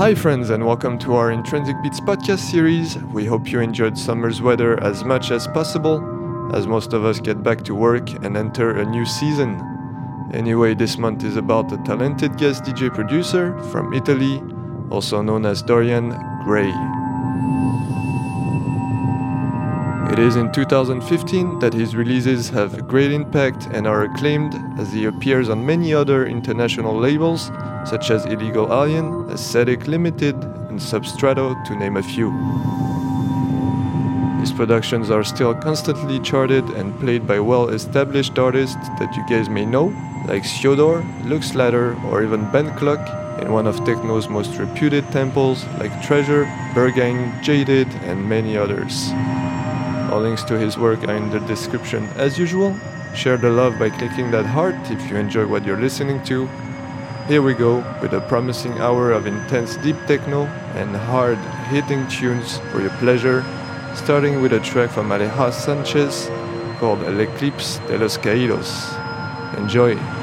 Hi, friends, and welcome to our Intrinsic Beats podcast series. We hope you enjoyed summer's weather as much as possible, as most of us get back to work and enter a new season. Anyway, this month is about a talented guest DJ producer from Italy, also known as Dorian Gray. It is in 2015 that his releases have great impact and are acclaimed as he appears on many other international labels such as Illegal Alien, Aesthetic Limited, and Substrato to name a few. His productions are still constantly charted and played by well established artists that you guys may know, like Theodore, Luke Slater, or even Ben Klock, in one of techno's most reputed temples like Tresor, Berghain, Jaded, and many others. All links to his work are in the description as usual. Share the love by clicking that heart if you enjoy what you're listening to. Here we go with a promising hour of intense deep techno and hard hitting tunes for your pleasure, starting with a track from Alejas Sanchez called El Eclipse de los Caídos. Enjoy!